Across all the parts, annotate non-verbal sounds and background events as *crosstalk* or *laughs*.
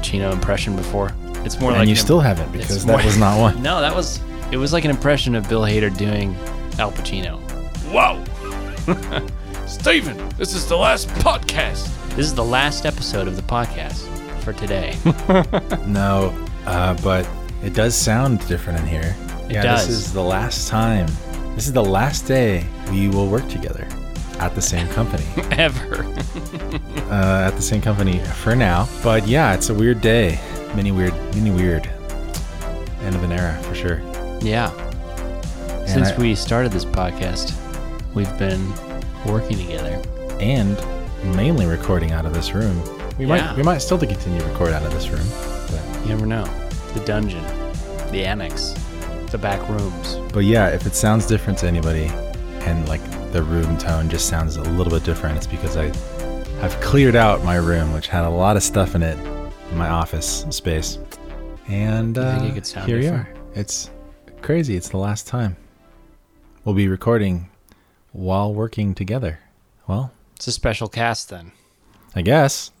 Pacino impression before. It's more and like you an- still haven't it's because more- that was not one. *laughs* No, that was it was like an impression of Bill Hader doing Al Pacino. Whoa. *laughs* Steven, this is the last podcast. This is the last episode of the podcast for today. *laughs* No, uh, but it does sound different in here. It yeah, does. this is the last time. This is the last day we will work together at the same company. *laughs* Ever. uh, at the same company for now. But yeah, it's a weird day. Many weird, many weird. End of an era for sure. Yeah. And Since I- we started this podcast, we've been working together. and mainly recording out of this room. We Yeah. might we might still continue to record out of this room. But, You never know. The dungeon, the annex, the back rooms. but yeah, if it sounds different to anybody and like the room tone just sounds a little bit different, it's because I have cleared out my room, which had a lot of stuff in it, in my office space. And uh, think it could sound here we are. It's crazy. It's the last time we'll be recording while working together. Well, It's a special cast then. I guess. *laughs*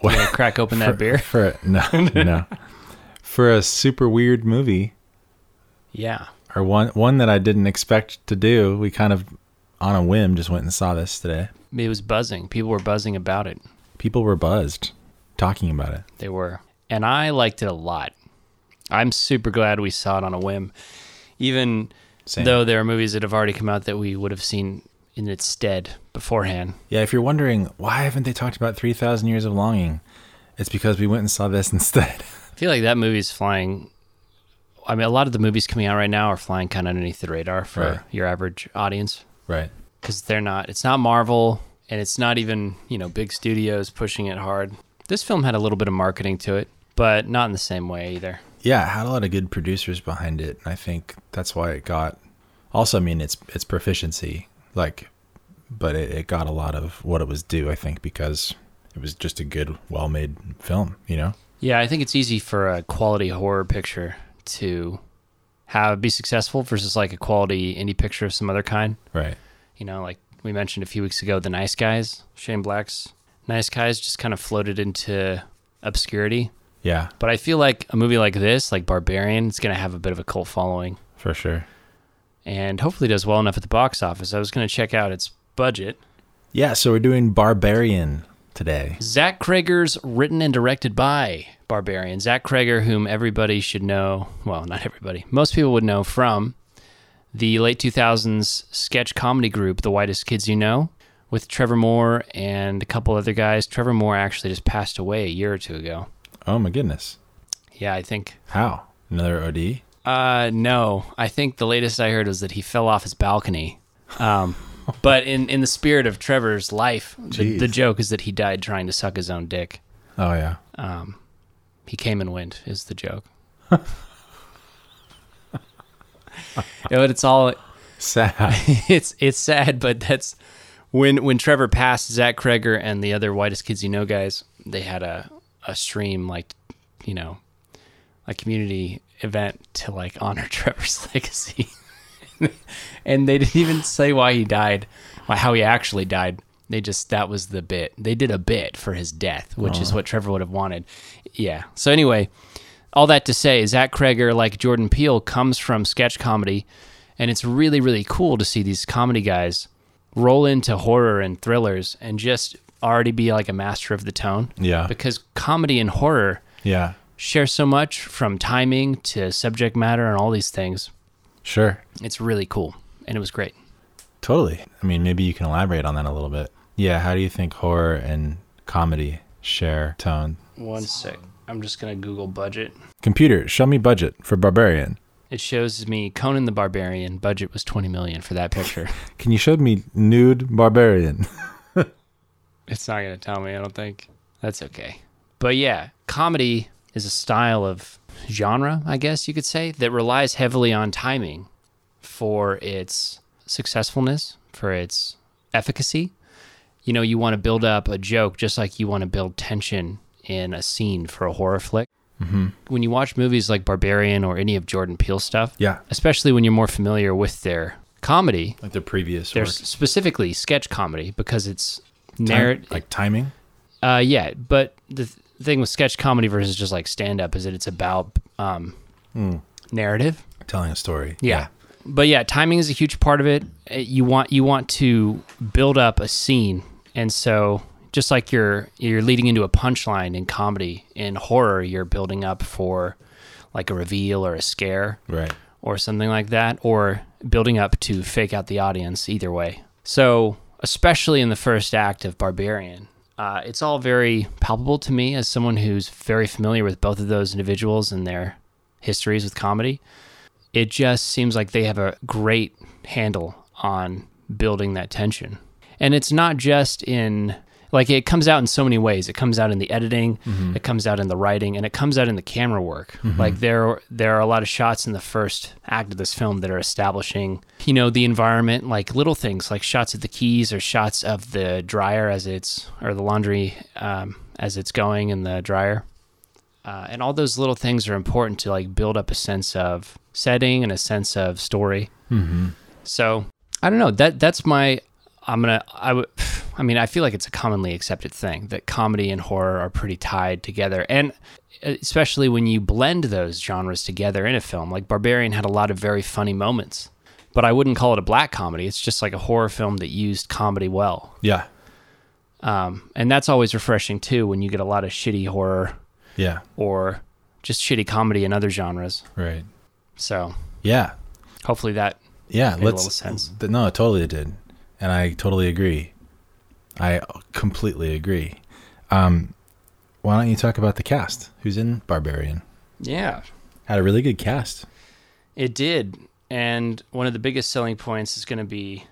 *laughs* Crack open that for, beer? For no, no. *laughs* For a super weird movie Yeah. or one one that I didn't expect to do, we kind of on a whim just went and saw this today. It was buzzing. People were buzzing about it. People were buzzed talking about it. They were. And I liked it a lot. I'm super glad we saw it on a whim. Even Same. though there are movies that have already come out that we would have seen in its stead beforehand. Yeah, if you're wondering why haven't they talked about 3000 years of longing, it's because we went and saw this *laughs* instead. I feel like that movie's flying. I mean, a lot of the movies coming out right now are flying kind of underneath the radar for Right. your average audience right. because they're not. It's not Marvel, and it's not even you know big studios pushing it hard. This film had a little bit of marketing to it, but not in the same way either. Yeah, it had a lot of good producers behind it, and I think that's why it got. Also, I mean, its its proficiency, like, but it, it got a lot of what it was due. I think because it was just a good, well-made film. You know. Yeah, I think it's easy for a quality horror picture to have be successful versus like a quality indie picture of some other kind. Right. You know, like we mentioned a few weeks ago, The Nice Guys, Shane Black's Nice Guys just kind of floated into obscurity. Yeah, But I feel like a movie like this, like Barbarian, is going to have a bit of a cult following for sure. and hopefully does well enough at the box office. I was going to check out its budget. Yeah, so we're doing Barbarian today. Zach Cregger's written and directed by Barbarian. Zach Cregger, whom everybody should know, well, not everybody, most people would know from the late 2000s sketch comedy group, The Whitest Kids You Know, with Trevor Moore and a couple other guys. Trevor Moore actually just passed away a year or two ago. Oh my goodness. Yeah, I think. How? Another OD? Uh, no, I think the latest I heard was that he fell off his balcony. Um, *laughs* but in, in the spirit of Trevor's life, the, the joke is that he died trying to suck his own dick. Oh yeah. Um, he came and went is the joke. *laughs* you know, it's all Sad. *laughs* it's it's sad, but that's when when Trevor passed Zach Cregger and the other whitest kids you know guys, they had a a stream like you know a community event to like honor Trevor's legacy. *laughs* and they didn't even say why he died, why how he actually died. They just that was the bit. They did a bit for his death, which is oh. what Trevor would have wanted. Yeah. So anyway, all that to say, Zach Cregger, like Jordan Peele, comes from sketch comedy, and it's really really cool to see these comedy guys roll into horror and thrillers and just already be like a master of the tone. Yeah. Because comedy and horror Yeah. share so much from timing to subject matter and all these things. Sure. It's really cool, and it was great. Totally. I mean, maybe you can elaborate on that a little bit. Yeah. How do you think horror and comedy share tone? One sec. I'm just gonna Google budget. Computer, show me budget for Barbarian. It shows me Conan the Barbarian. Budget was 20 million for that picture. *laughs* Can you show me nude Barbarian? *laughs* it's not gonna tell me. I don't think. That's okay. But yeah, comedy is a style of genre, I guess you could say, that relies heavily on timing for its successfulness, for its efficacy. You know, you want to build up a joke just like you want to build tension in a scene for a horror flick. mm-hmm. When you watch movies like Barbarian or any of Jordan Peele stuff, Yeah. especially when you're more familiar with their comedy, Like their previous specifically sketch comedy because it's narrative. like timing. Uh, yeah, but the th- thing with sketch comedy versus just like stand up is that it's about um, narrative. Telling a story. Yeah. But yeah, timing is a huge part of it. Uh, You want you want to build up a scene, and so just like you're you're leading into a punchline in comedy, in horror you're building up for like a reveal or a scare Right. or something like that, or building up to fake out the audience. Either way. So especially in the first act of Barbarian, uh, it's all very palpable to me as someone who's very familiar with both of those individuals and their histories with comedy it just seems like they have a great handle on building that tension. And it's not just in like it comes out in so many ways. It comes out in the editing, it comes out in the writing, and it comes out in the camera work. Like there there are a lot of shots in the first act of this film that are establishing, you know, the environment, like little things like shots of the keys or shots of the dryer as it's or the laundry um, as it's going in the dryer. Uh, and all those little things are important to like build up a sense of setting and a sense of story. Mm-hmm. So I don't know. That that's my. I'm gonna. I would. *sighs* I mean, I feel like it's a commonly accepted thing that comedy and horror are pretty tied together, and especially when you blend those genres together in a film. Like Barbarian had a lot of very funny moments, but I wouldn't call it a black comedy. It's just like a horror film that used comedy well, Yeah. um, and that's always refreshing too when you get a lot of shitty horror Yeah. or just shitty comedy in other genres. Right. So Yeah. hopefully that Yeah. Made let's. little sense. No, it totally did, and I totally agree. I completely agree. Um, why don't you talk about the cast? Who's in Barbarian? yeah Had a really good cast. It did. And one of the biggest selling points is going to be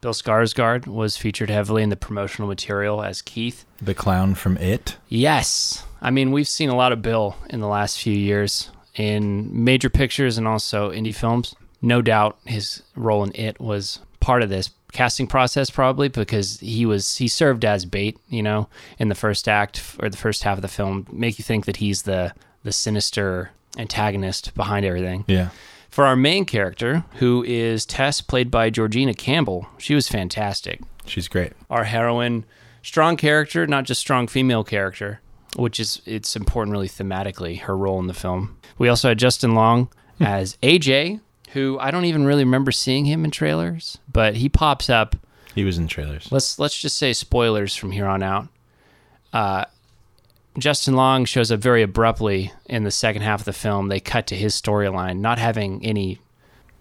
Bill Skarsgård was featured heavily in the promotional material as Keith. The clown from It. Yes. I mean, we've seen a lot of Bill in the last few years in major pictures and also indie films. No doubt his role in It was part of this casting process probably because he was he served as bait, you know, in the first act or the first half of the film, make you think that he's the the sinister antagonist behind everything. Yeah. For our main character, who is Tess, played by Georgina Campbell, she was fantastic. She's great. Our heroine, strong character, not just strong female character, which is it's important really thematically her role in the film. We also had Justin Long hmm. as AJ, who I don't even really remember seeing him in trailers, but he pops up. He was in trailers. Let's let's just say spoilers from here on out. Uh, Justin Long shows up very abruptly in the second half of the film. They cut to his storyline, not having any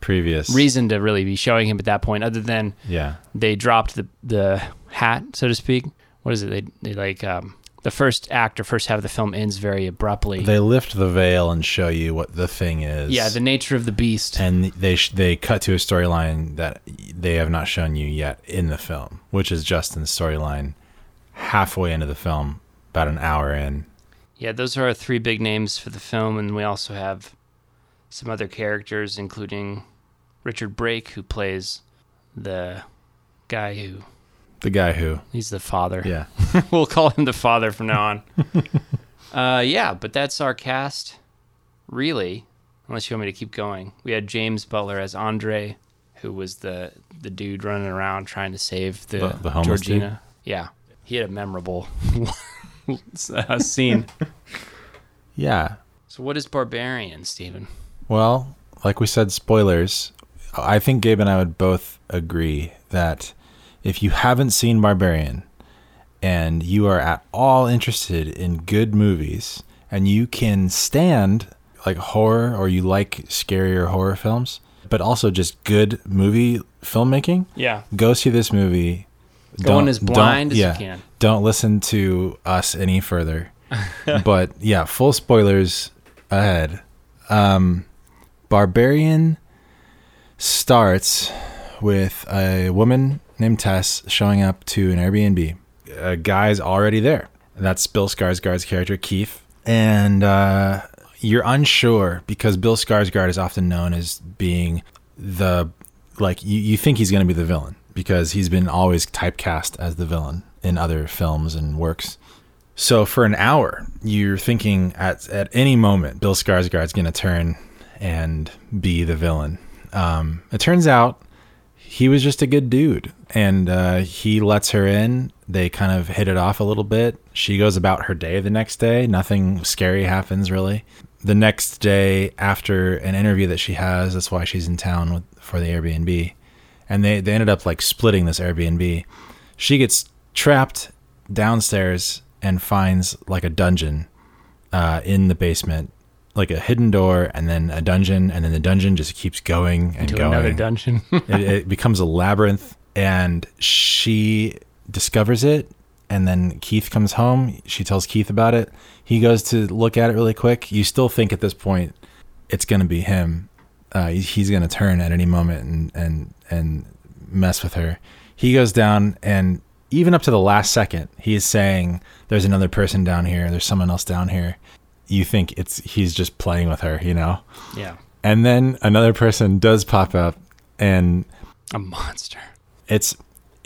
Previous reason to really be showing him at that point, other than Yeah. they dropped the the hat, so to speak. What is it? They they like um, the first act or first half of the film ends very abruptly. They lift the veil and show you what the thing is. yeah, the nature of the beast. and they sh- they cut to a storyline that they have not shown you yet in the film, which is Justin's storyline halfway into the film, about an hour in. Yeah, those are our three big names for the film, and we also have some other characters, including Richard Brake, who plays the guy who The guy who, he's the father. yeah, *laughs* we'll call him the father from now on. *laughs* uh, yeah, but that's our cast, really. Unless you want me to keep going, we had Jaymes Butler as Andre, who was the the dude running around trying to save the, The- the Georgina. Yeah, he had a memorable *laughs* uh, scene. yeah. So, what is Barbarian, Stephen? Well, like we said, spoilers. I think Gabe and I would both agree that if you haven't seen Barbarian and you are at all interested in good movies and you can stand like horror or you like scarier horror films, but also just good movie filmmaking, Yeah, go see this movie. go in Don't- as blind as yeah, you can. Don't listen to us any further. *laughs* but yeah, full spoilers ahead. Um, Barbarian starts with a woman named Tess showing up to an Airbnb. A guy's already there. That's Bill Skarsgård's character, Keith. And uh, you're unsure because Bill Skarsgård is often known as being the like you, you think he's going to be the villain because he's been always typecast as the villain in other films and works. So for an hour, you're thinking at at any moment Bill Skarsgård's going to turn and be the villain. Um, it turns out he was just a good dude, and uh, he lets her in They kind of hit it off a little bit. She goes about her day the next day. Nothing scary happens really. The next day, after an interview that she has, that's why she's in town with, for the Airbnb. And they, they ended up like splitting this Airbnb. She gets trapped downstairs and finds like a dungeon uh, in the basement, like a hidden door, and then a dungeon, and then the dungeon just keeps going and to going. another dungeon. *laughs* it, it becomes a labyrinth and she discovers it and then keith comes home. She tells keith about it. He goes to look at it really quick. You still think at this point it's going to be him. Uh, he's going to turn at any moment and, and and mess with her. He goes down and even up to the last second he is saying there's another person down here. There's someone else down here you think it's he's just playing with her you know yeah, and then another person does pop up and a monster. it's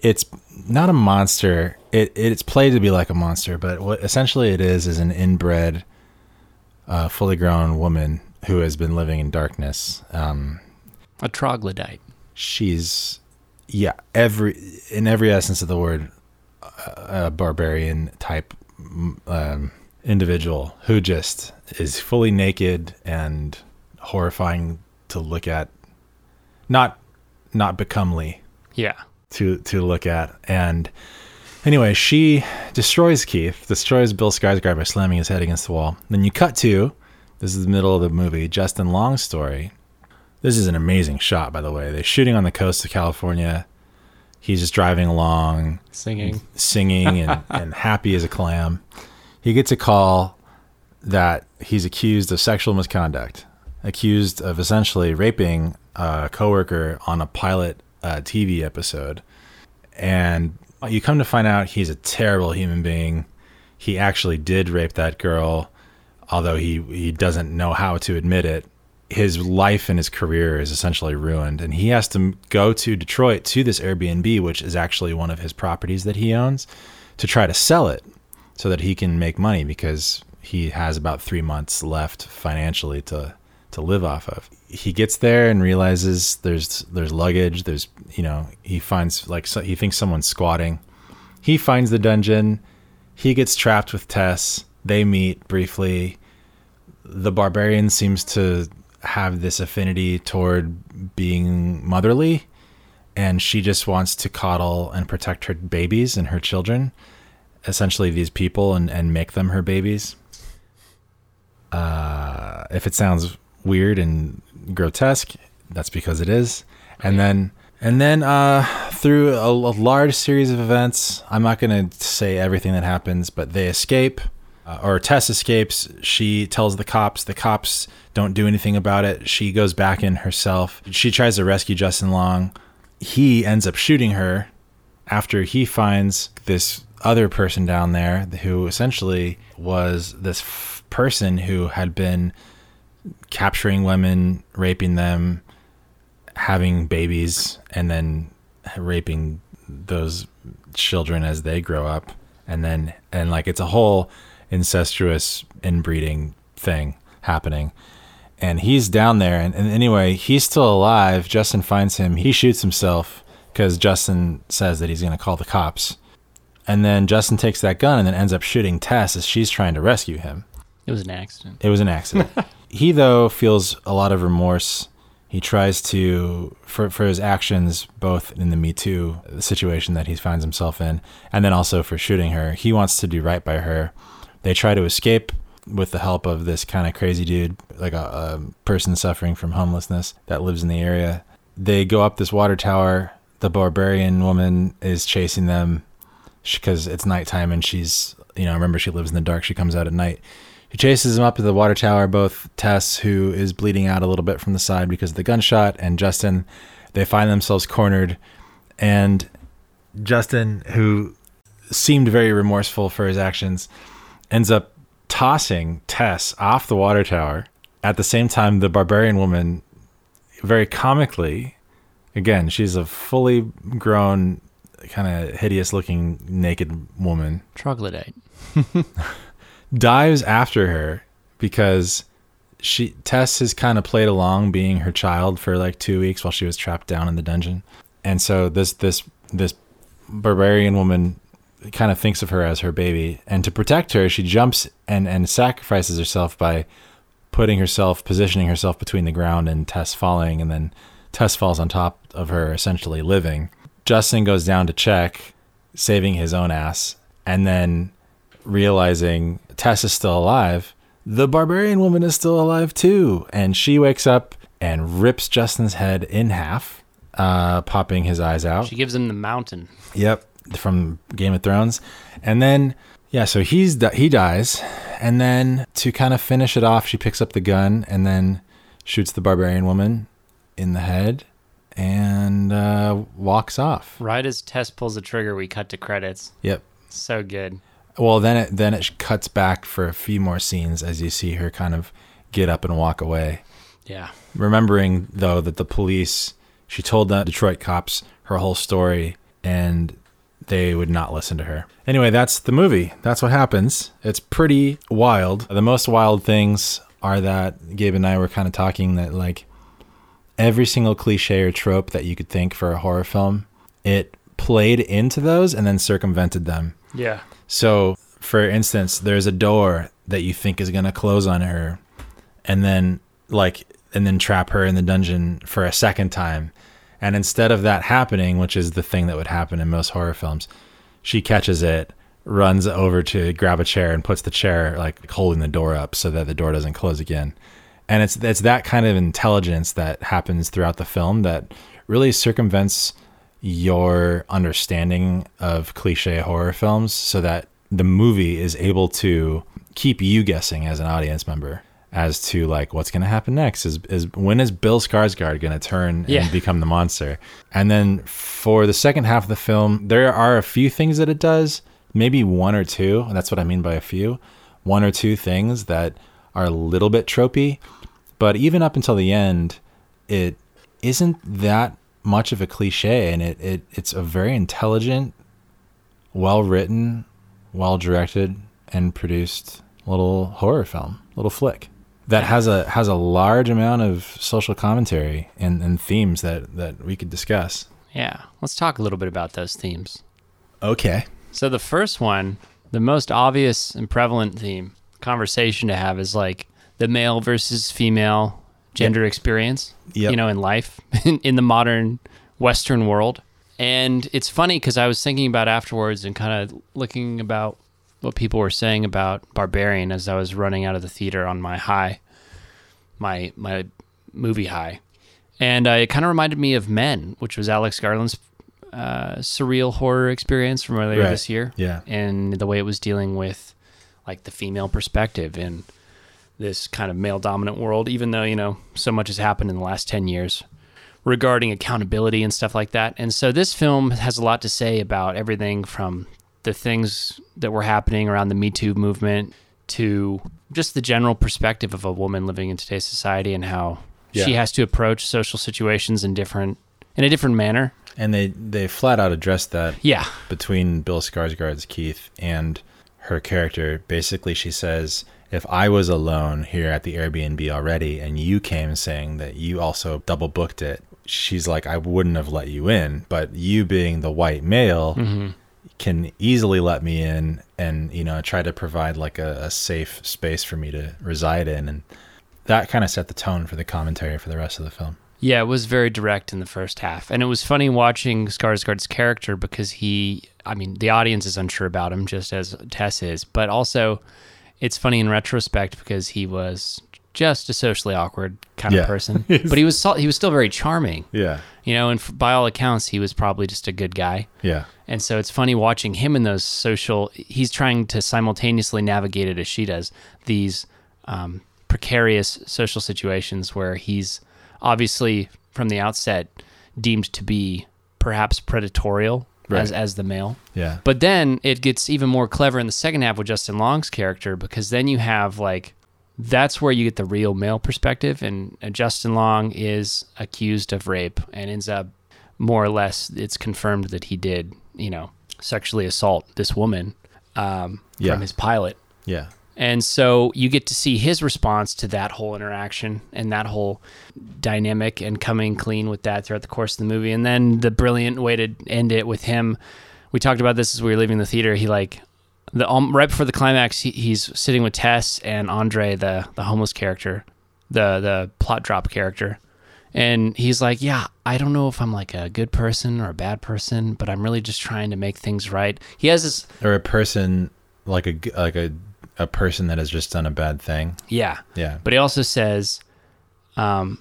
it's not a monster. It it's played to be like a monster, but what essentially it is is an inbred, uh, fully grown woman who has been living in darkness. Um, A troglodyte. she's yeah every in every essence of the word a, a barbarian type um, individual who just is fully naked and horrifying to look at not not becomely Yeah. to to look at. And anyway, she destroys Keith, destroys Bill by slamming his head against the wall. Then you cut to this is the middle of the movie, Justin Long's story. This is an amazing shot, by the way. They're shooting on the coast of California. He's just driving along, Singing. singing and, and happy as a clam. He gets a call that he's accused of sexual misconduct, accused of essentially raping a coworker on a pilot uh, TV episode. And you come to find out he's a terrible human being. He actually did rape that girl, although he, he doesn't know how to admit it. His life and his career is essentially ruined, and he has to go to Detroit to this Airbnb, which is actually one of his properties that he owns, to try to sell it so that he can make money because he has about three months left financially to to live off of. He gets there and realizes there's there's luggage. There's you know he finds like so, he thinks someone's squatting. He finds the dungeon. He gets trapped with Tess. They meet briefly. The barbarian seems to have this affinity toward being motherly, and she just wants to coddle and protect her babies and her children essentially these people and, and make them her babies. Uh, if it sounds weird and grotesque, that's because it is. And then and then uh, through a, a large series of events, I'm not going to say everything that happens, but they escape. Uh, or Tess escapes. She tells the cops. The cops don't do anything about it. She goes back in herself. She tries to rescue Justin Long. He ends up shooting her after he finds this other person down there who essentially was this f- person who had been capturing women, raping them, having babies, and then raping those children as they grow up. And then, and like it's a whole incestuous inbreeding thing happening. And he's down there. And, and anyway, he's still alive. Justin finds him. He shoots himself because Justin says that he's going to call the cops. And then Justin takes that gun and then ends up shooting Tess as she's trying to rescue him. It was an accident. It was an accident. *laughs* he though feels a lot of remorse. He tries to for for his actions both in the Me Too situation that he finds himself in and then also for shooting her. He wants to do right by her. They try to escape with the help of this kind of crazy dude, like a, a person suffering from homelessness that lives in the area. They go up this water tower. The barbarian woman is chasing them because it's nighttime and she's, you know, remember she lives in the dark. She comes out at night. He chases them up to the water tower. Both Tess, who is bleeding out a little bit from the side because of the gunshot, and Justin, they find themselves cornered. And Justin, who seemed very remorseful for his actions, ends up tossing Tess off the water tower. At the same time, the barbarian woman, very comically, again, she's a fully grown, kind of hideous looking naked woman Troglodyte. *laughs* dives after her because she Tess has kind of played along being her child for like two weeks while she was trapped down in the dungeon, and so this this this barbarian woman kind of thinks of her as her baby, and to protect her, she jumps and and sacrifices herself by putting herself, positioning herself between the ground and Tess falling, and then Tess falls on top of her, essentially living. Justin goes down to check, saving his own ass, and then realizing Tess is still alive. The barbarian woman is still alive too, and she wakes up and rips Justin's head in half, uh, popping his eyes out. She gives him the mountain. Yep, from Game of Thrones. And then yeah, so he's he dies, and then to kind of finish it off, she picks up the gun and then shoots the barbarian woman in the head and uh, walks off. Right as Tess pulls the trigger, we cut to credits. Yep. So good. Well, then it then it cuts back for a few more scenes as you see her kind of get up and walk away. Yeah. Remembering though that the police, she told the Detroit cops her whole story, and they would not listen to her. Anyway, that's the movie. That's what happens. It's pretty wild. The most wild things are that Gabe and I were kind of talking that like every single cliche or trope that you could think for a horror film, it played into those and then circumvented them. Yeah. So, for instance, there's a door that you think is going to close on her and then like and then trap her in the dungeon for a second time. And instead of that happening, which is the thing that would happen in most horror films, she catches it, runs over to grab a chair and puts the chair like holding the door up so that the door doesn't close again. And it's it's that kind of intelligence that happens throughout the film that really circumvents your understanding of cliche horror films so that the movie is able to keep you guessing as an audience member as to like what's going to happen next. Is is when is Bill Skarsgård going to turn Yeah. and become the monster? And then for the second half of the film there are a few things that it does maybe one or two and that's what I mean by a few one or two things that are a little bit tropey but even up until the end it isn't that much of a cliche and it, it it's a very intelligent well written well directed and produced little horror film little flick that has a has a large amount of social commentary and, and themes that that we could discuss Yeah. Let's talk a little bit about those themes. okay So the first one, the most obvious and prevalent theme conversation to have is like the male versus female gender experience, Yep. you know, in life *laughs* in, in the modern Western world. And it's funny because I was thinking about afterwards and kind of looking about what people were saying about Barbarian as I was running out of the theater on my high, my my movie high, and uh, it kind of reminded me of Men, which was Alex Garland's uh, surreal horror experience from earlier Right. this year yeah and the way it was dealing with like the female perspective in this kind of male dominant world even though you know so much has happened in the last 10 years regarding accountability and stuff like that. And so this film has a lot to say about everything from the things that were happening around the me too movement to just the general perspective of a woman living in today's society and how she has to approach social situations in different in a different manner. And they they flat out addressed that yeah. between Bill Skarsgård's Keith and her character. Basically, she says, "If I was alone here at the Airbnb already, and you came saying that you also double booked it, she's like, I wouldn't have let you in. But you being the white male." Mm-hmm. Can easily let me in and you know try to provide like a, a safe space for me to reside in, and that kind of set the tone for the commentary for the rest of the film. Yeah, it was very direct in the first half. And it was funny watching Skarsgård's character because he, I mean, the audience is unsure about him just as Tess is, but also it's funny in retrospect because he was just a socially awkward kind Yeah. of person. *laughs* but he was he was still very charming, Yeah, you know, and f- by all accounts he was probably just a good guy. yeah, And so it's funny watching him in those social. He's trying to simultaneously navigate it as she does these um, precarious social situations where he's obviously from the outset deemed to be perhaps predatorial Right. as the male. yeah. But then it gets even more clever in the second half with Justin Long's character because then you have like that's where you get the real male perspective, and Justin Long is accused of rape and ends up more or less it's confirmed that he did you know sexually assault this woman um, Yeah. from his pilot. yeah. And so you get to see his response to that whole interaction and that whole dynamic and coming clean with that throughout the course of the movie. And then the brilliant way to end it with him. We talked about this as we were leaving the theater. He like the um, right before the climax, he, he's sitting with Tess and Andre, the the homeless character, the the plot drop character, and he's like, "Yeah, I don't know if I'm like a good person or a bad person, but I'm really just trying to make things right." He has this, Or a person like a like a a person that has just done a bad thing. yeah, Yeah. But he also says, um,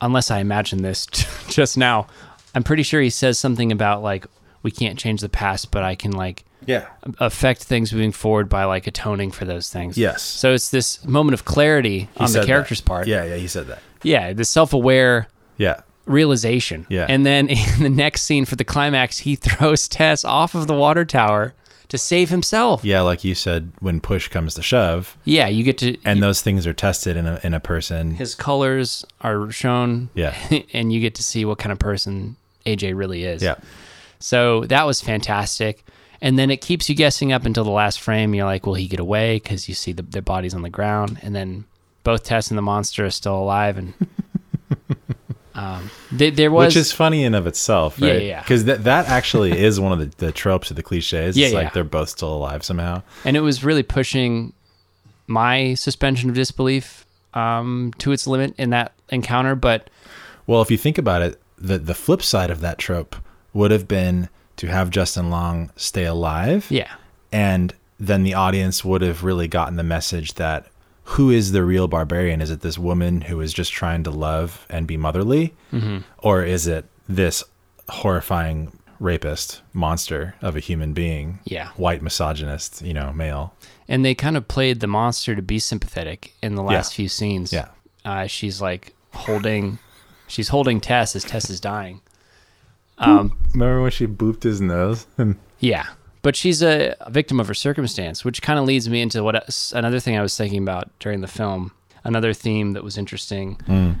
unless I imagine this *laughs* just now, I'm pretty sure he says something about like we can't change the past, but I can like yeah. affect things moving forward by like atoning for those things. Yes. So it's this moment of clarity He on the that. character's part. Yeah, yeah, he said that. Yeah, the self-aware Yeah. realization. Yeah. And then *laughs* in the next scene for the climax, he throws Tess off of the water tower to save himself. Yeah, like you said, when push comes to shove, Yeah, you get to and those things are tested in a in a person. his colors are shown Yeah. *laughs* and you get to see what kind of person AJ really is. Yeah. So that was fantastic. And then it keeps you guessing up until the last frame. You're like, will he get away? Because you see the, their bodies on the ground. And then both Tess and the monster are still alive. And um, th- there was. Which is funny in of itself, Yeah, right? yeah, yeah. Because that that actually *laughs* is one of the, the tropes of the cliches. Yeah, it's like yeah. they're both still alive somehow. and it was really pushing my suspension of disbelief um, to its limit in that encounter. But Well, if you think about it, the the flip side of that trope would have been to have Justin Long stay alive. yeah, And then the audience would have really gotten the message that who is the real barbarian? Is it this woman who is just trying to love and be motherly? Mm-hmm. Or is it this horrifying rapist monster of a human being? Yeah. White misogynist, you know, male. and they kind of played the monster to be sympathetic in the last few scenes. Yeah. uh, she's like holding, she's holding Tess as Tess is dying. Um, Remember when she booped his nose? And- *laughs* yeah, but she's a, victim of her circumstance, which kind of leads me into what else- another thing I was thinking about during the film. Another theme that was interesting,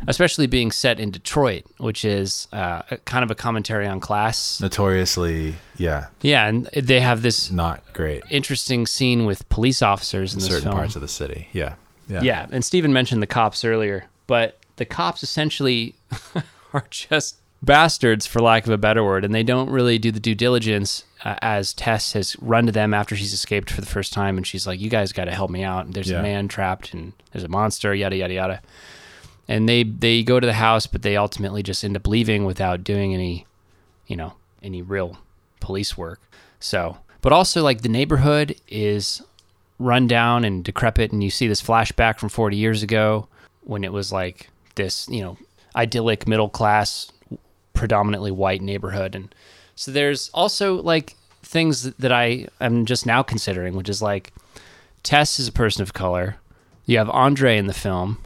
especially being set in Detroit, which is uh, kind of a commentary on class. Notoriously, yeah, Yeah, and they have this not great. interesting scene with police officers in in certain film. parts of the city. Yeah. Yeah. Yeah, and Stephen mentioned the cops earlier, but the cops essentially *laughs* are just bastards, for lack of a better word, and they don't really do the due diligence. Uh, as Tess has run to them after she's escaped for the first time, and she's like, "You guys got to help me out. There's Yeah. a man trapped, and there's a monster. Yada yada yada." And they they go to the house, but they ultimately just end up leaving without doing any, you know, any real police work. So, but also like the neighborhood is run down and decrepit and you see this flashback from 40 years ago when it was like this you know idyllic middle class predominantly white neighborhood and so there's also like things that i am just now considering which is like tess is a person of color. You have andre in the film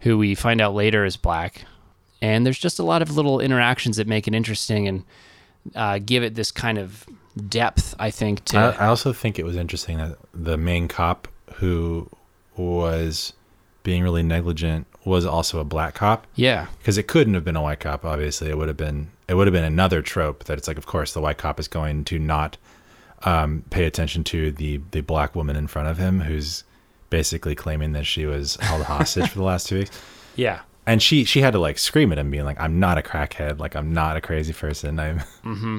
who we find out later is black. And there's just a lot of little interactions that make it interesting and uh, give it this kind of depth i think to I, I also think it was interesting that the main cop who was being really negligent was also a black cop. Yeah. Because it couldn't have been a white cop obviously. It would have been it would have been another trope that it's like of course the white cop is going to not um, pay attention to the the black woman in front of him who's basically claiming that she was held hostage for the last two weeks. *laughs* Yeah. And she she had to like scream at him being like i'm not a crackhead. Like i'm not a crazy person. I'm *laughs* mm-hmm.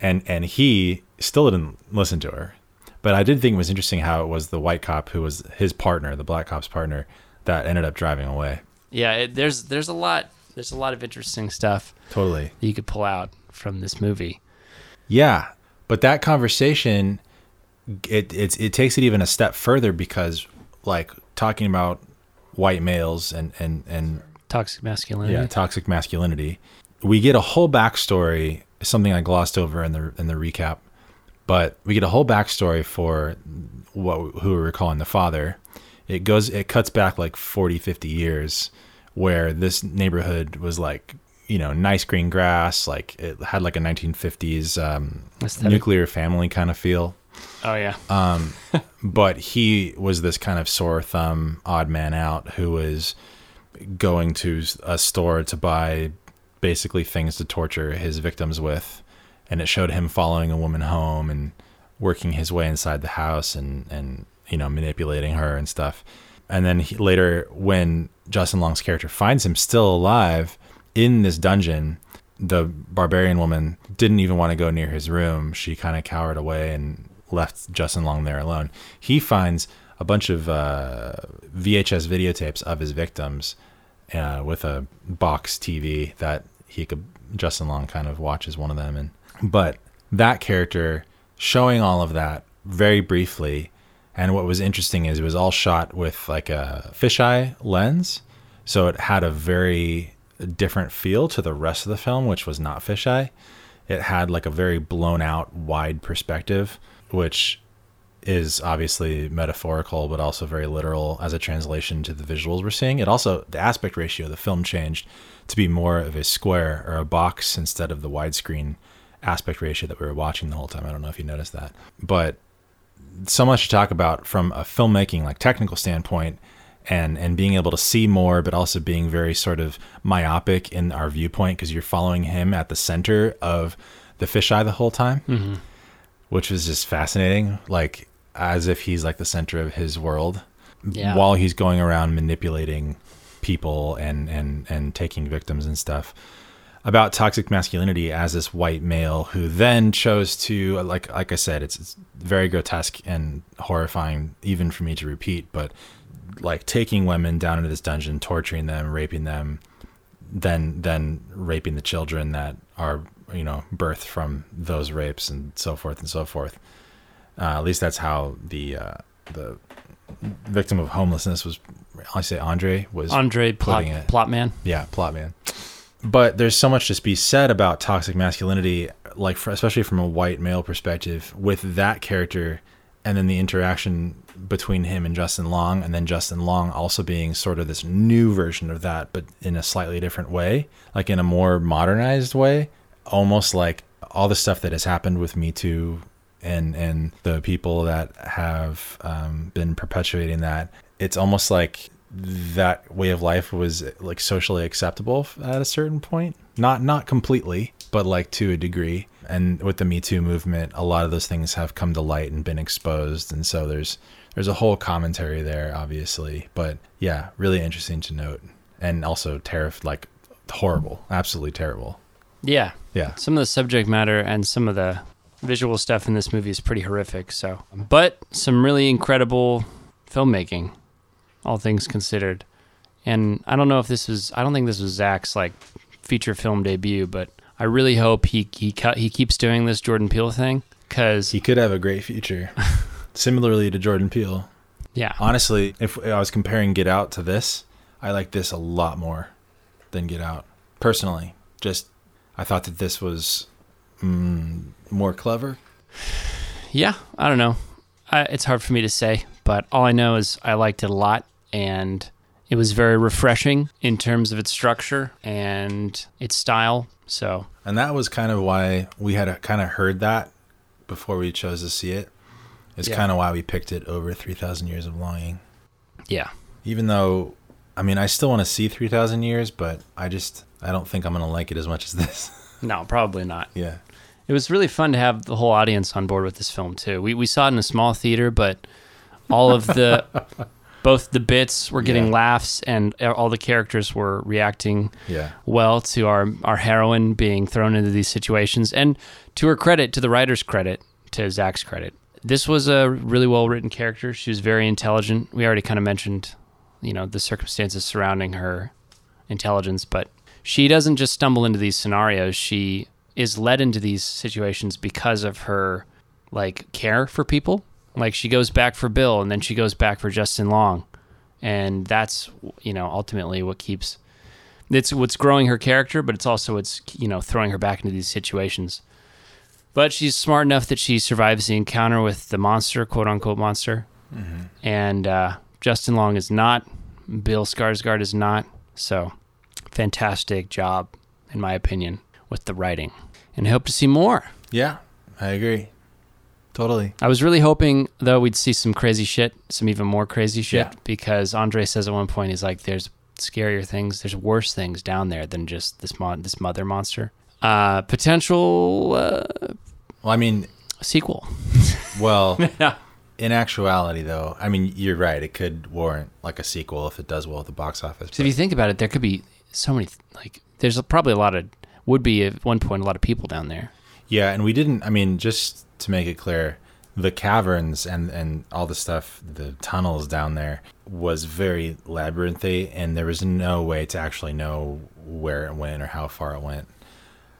and and he still didn't listen to her. But i did think it was interesting how it was the white cop who was his partner the black cop's partner that ended up driving away. Yeah it, there's there's a lot there's a lot of interesting stuff totally. that you could pull out from this movie. Yeah but that conversation it it's, it takes it even a step further because like talking about white males and and and toxic masculinity. Yeah toxic masculinity. We get a whole backstory something i glossed over in the in the recap but we get a whole backstory for what who we're calling the father. It goes it cuts back like 40 50 years where this neighborhood was like you know nice green grass like it had like a 1950s um, nuclear family kind of feel. Oh yeah. *laughs* But he was this kind of sore thumb odd man out who was going to a store to buy basically things to torture his victims with. And it showed him following a woman home and working his way inside the house and and you know manipulating her and stuff. And then he, later when Justin Long's character finds him still alive in this dungeon the barbarian woman didn't even want to go near his room. She kind of cowered away and left Justin Long there alone. He finds a bunch of uh, VHS videotapes of his victims uh, with a box TV that he could Justin Long kind of watches one of them and but that character showing all of that very briefly and what was interesting is it was all shot with like a fisheye lens. So it had a very different feel to the rest of the film which was not fisheye. It had like a very blown out wide perspective which is obviously metaphorical but also very literal as a translation to the visuals we're seeing. It also the aspect ratio of the film changed to be more of a square or a box instead of the widescreen aspect ratio that we were watching the whole time. I don't know if you noticed that. But so much to talk about from a filmmaking like technical standpoint and and being able to see more but also being very sort of myopic in our viewpoint because you're following him at the center of the fisheye the whole time Mm-hmm. which was just fascinating like as if he's like the center of his world Yeah. while he's going around manipulating people and and and taking victims and stuff about toxic masculinity as this white male who then chose to like like I said it's, it's very grotesque and horrifying even for me to repeat but like taking women down into this dungeon torturing them raping them then then raping the children that are you know birthed from those rapes and so forth and so forth uh, at least that's how the uh, the victim of homelessness was I say Andre was Andre Plot, it- Plotman. yeah, plot man. But there's so much to be said about toxic masculinity, like for, especially from a white male perspective, with that character, and then the interaction between him and Justin Long, and then Justin Long also being sort of this new version of that, but in a slightly different way, like in a more modernized way, almost like all the stuff that has happened with Me Too and and the people that have um, been perpetuating that. It's almost like that way of life was like socially acceptable at a certain point. Not not completely, but like to a degree. And with the Me Too movement, a lot of those things have come to light and been exposed. And so there's there's a whole commentary there, obviously. But yeah, really interesting to note, and also terrif like horrible, absolutely terrible. Yeah. Yeah. Some of the subject matter and some of the visual stuff in this movie is pretty horrific. So, but some really incredible filmmaking, all things considered. And I don't know if this was. I don't think this was Zach's like feature film debut, but I really hope he he cut he keeps doing this Jordan Peele thing because He could have a great future. *laughs* Similarly to Jordan Peele. yeah, Honestly, if I was comparing Get Out to this, I like this a lot more than Get Out. Personally, just I thought that this was mm, more clever. *sighs* yeah. I don't know. I, it's hard for me to say, but all I know is I liked it a lot and. It was very refreshing in terms of its structure and its style. So, And that was kind of why we had kind of heard that before we chose to see it. It's Yeah. kind of why we picked it over 3,000 Years of Longing. yeah. Even though, I mean, I still want to see 3,000 Years, but I just, I don't think I'm going to like it as much as *laughs* this. No, probably not. yeah. It was really fun to have the whole audience on board with this film too. We we saw it in a small theater, but all of the *laughs* both the bits were getting Yeah. laughs and all the characters were reacting Yeah. well to our our heroine being thrown into these situations. And to her credit, to the writer's credit, to Zach's credit, this was a really well written character. She was very intelligent. We already kind of mentioned, you know, the circumstances surrounding her intelligence, but she doesn't just stumble into these scenarios. She is led into these situations because of her like care for people. Like she goes back for Bill and then she goes back for Justin Long. And that's you know ultimately what keeps it's what's growing her character, but it's also what's you know throwing her back into these situations. But she's smart enough that she survives the encounter with the monster, quote unquote monster, and uh, Justin Long is not. Bill Skarsgård is not. So, fantastic job, in my opinion, with the writing, and I hope to see more. Yeah. I agree. Totally. I was really hoping though we'd see some crazy shit, some even more crazy shit, Yeah. because Andre says at one point he's like, "There's scarier things, there's worse things down there than just this mon- this mother monster." Uh, potential uh, Well, I mean, sequel. *laughs* well, *laughs* in actuality, though, I mean, you're right. It could warrant like a sequel if it does well at the box office. So if you think about it, there could be so many like there's probably a lot of would be at one point a lot of people down there. Yeah, and we didn't. I mean, just to make it clear, the caverns and and all the stuff, the tunnels down there was very labyrinthy, and there was no way to actually know where it went or how far it went.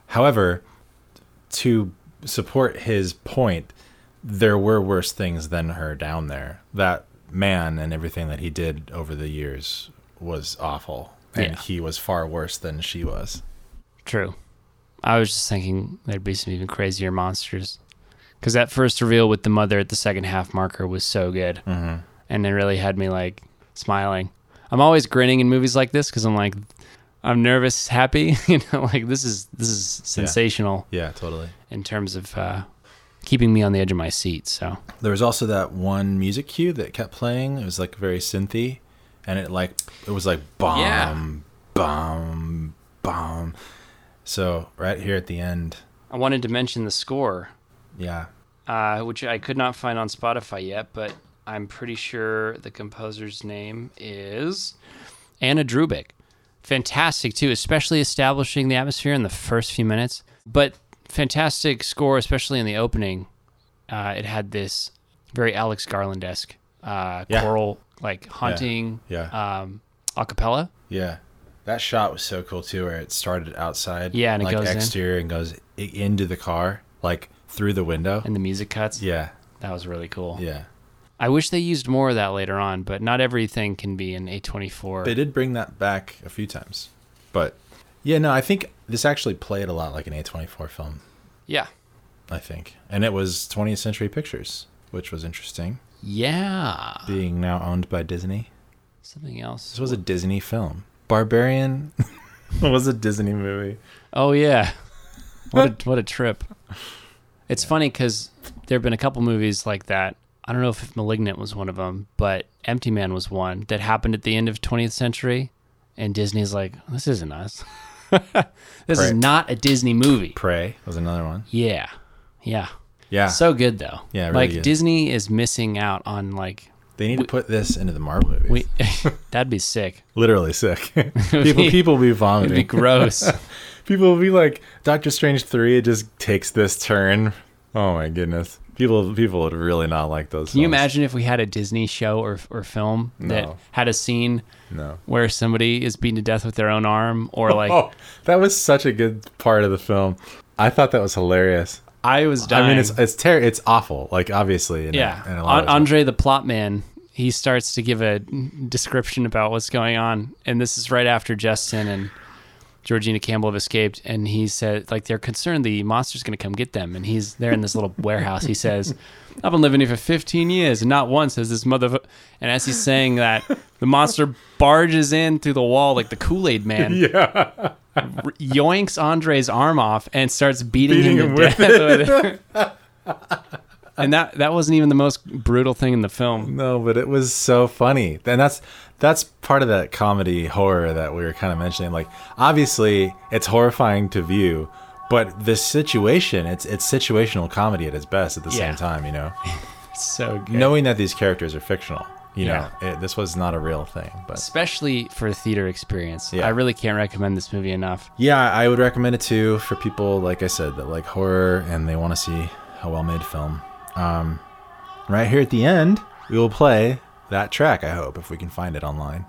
However, to support his point, there were worse things than her down there. That man and everything that he did over the years was awful, and Yeah. he was far worse than she was. True. I was just thinking there'd be some even crazier monsters. Because that first reveal with the mother at the second half marker was so good. Mm-hmm. And it really had me like smiling. I'm always grinning in movies like this because I'm like, I'm nervous, happy. *laughs* you know, like this is this is sensational Yeah, totally. in terms of uh, keeping me on the edge of my seat. So There was also that one music cue that kept playing. It was like very synthy, and it like it was like bomb, Yeah. bomb, bomb. So right here at the end, I wanted to mention the score, yeah, uh, which I could not find on Spotify yet, but I'm pretty sure the composer's name is Anna Drubich. Fantastic too, especially establishing the atmosphere in the first few minutes. But fantastic score, especially in the opening. Uh, it had this very Alex Garland esque uh, Yeah. choral, like haunting yeah, um, a cappella. yeah. That shot was so cool too, where it started outside, Yeah, and it like goes in. exterior and goes into the car, like through the window. And the music cuts. Yeah, That was really cool. yeah. I wish they used more of that later on, but not everything can be an A24. They did bring that back a few times, but yeah, no, I think this actually played a lot like an A24 film. yeah. I think, and it was 20th Century Pictures, which was interesting. Yeah. being now owned by Disney. Something else. This was a Disney film. Barbarian *laughs* was a Disney movie. Oh yeah. What a, *laughs* what a trip. It's funny because there have been a couple movies like that. I don't know if *Malignant* was one of them, but *Empty Man* was one that happened at the end of 20th century, and Disney's like, "This isn't us. *laughs* this is not a Disney movie." Prey was another one. Yeah, yeah. Yeah, So good though. Yeah, really like good. Disney is missing out on like they need to put this into the Marvel movies. we. *laughs* *laughs* that'd be sick. Literally sick. people, people will be It'd be vomiting. gross. people will be like, Doctor Strange three. It just takes this turn. Oh my goodness. People, people would really not like those. Can you imagine if we had a Disney show or or film that No. had a scene No. where somebody is beaten to death with their own arm, or like *laughs* oh, that was such a good part of the film. I thought that was hilarious. I was dying. I mean, it's it's ter- it's awful. Like obviously, in a- yeah. in a lot An- of Andre the plot man, he starts to give a description about what's going on, and this is right after Justin and Georgina Campbell have escaped, and he said like they're concerned the monster's going to come get them, and he's there in this little *laughs* warehouse. He says, "I've been living here for 15 years, and not once has this mother." And as he's saying that, the monster barges in through the wall like the Kool Aid Man. *laughs* yeah. yoinks Andre's arm off and starts beating, Beating him him to with death it. *laughs* and that that wasn't even the most brutal thing in the film. No, but it was so funny. And that's that's part of that comedy horror that we were kind of mentioning. Like obviously it's horrifying to view, but this situation, it's it's situational comedy at its best at the Yeah. same time, you know. *laughs* So good. Knowing that these characters are fictional, you Yeah. know, it, this was not a real thing, but especially for a theater experience. Yeah. I really can't recommend this movie enough. yeah, I would recommend it too for people like I said that like horror and they want to see a well-made film. Um right here at the end, we will play that track, I hope, if we can find it online.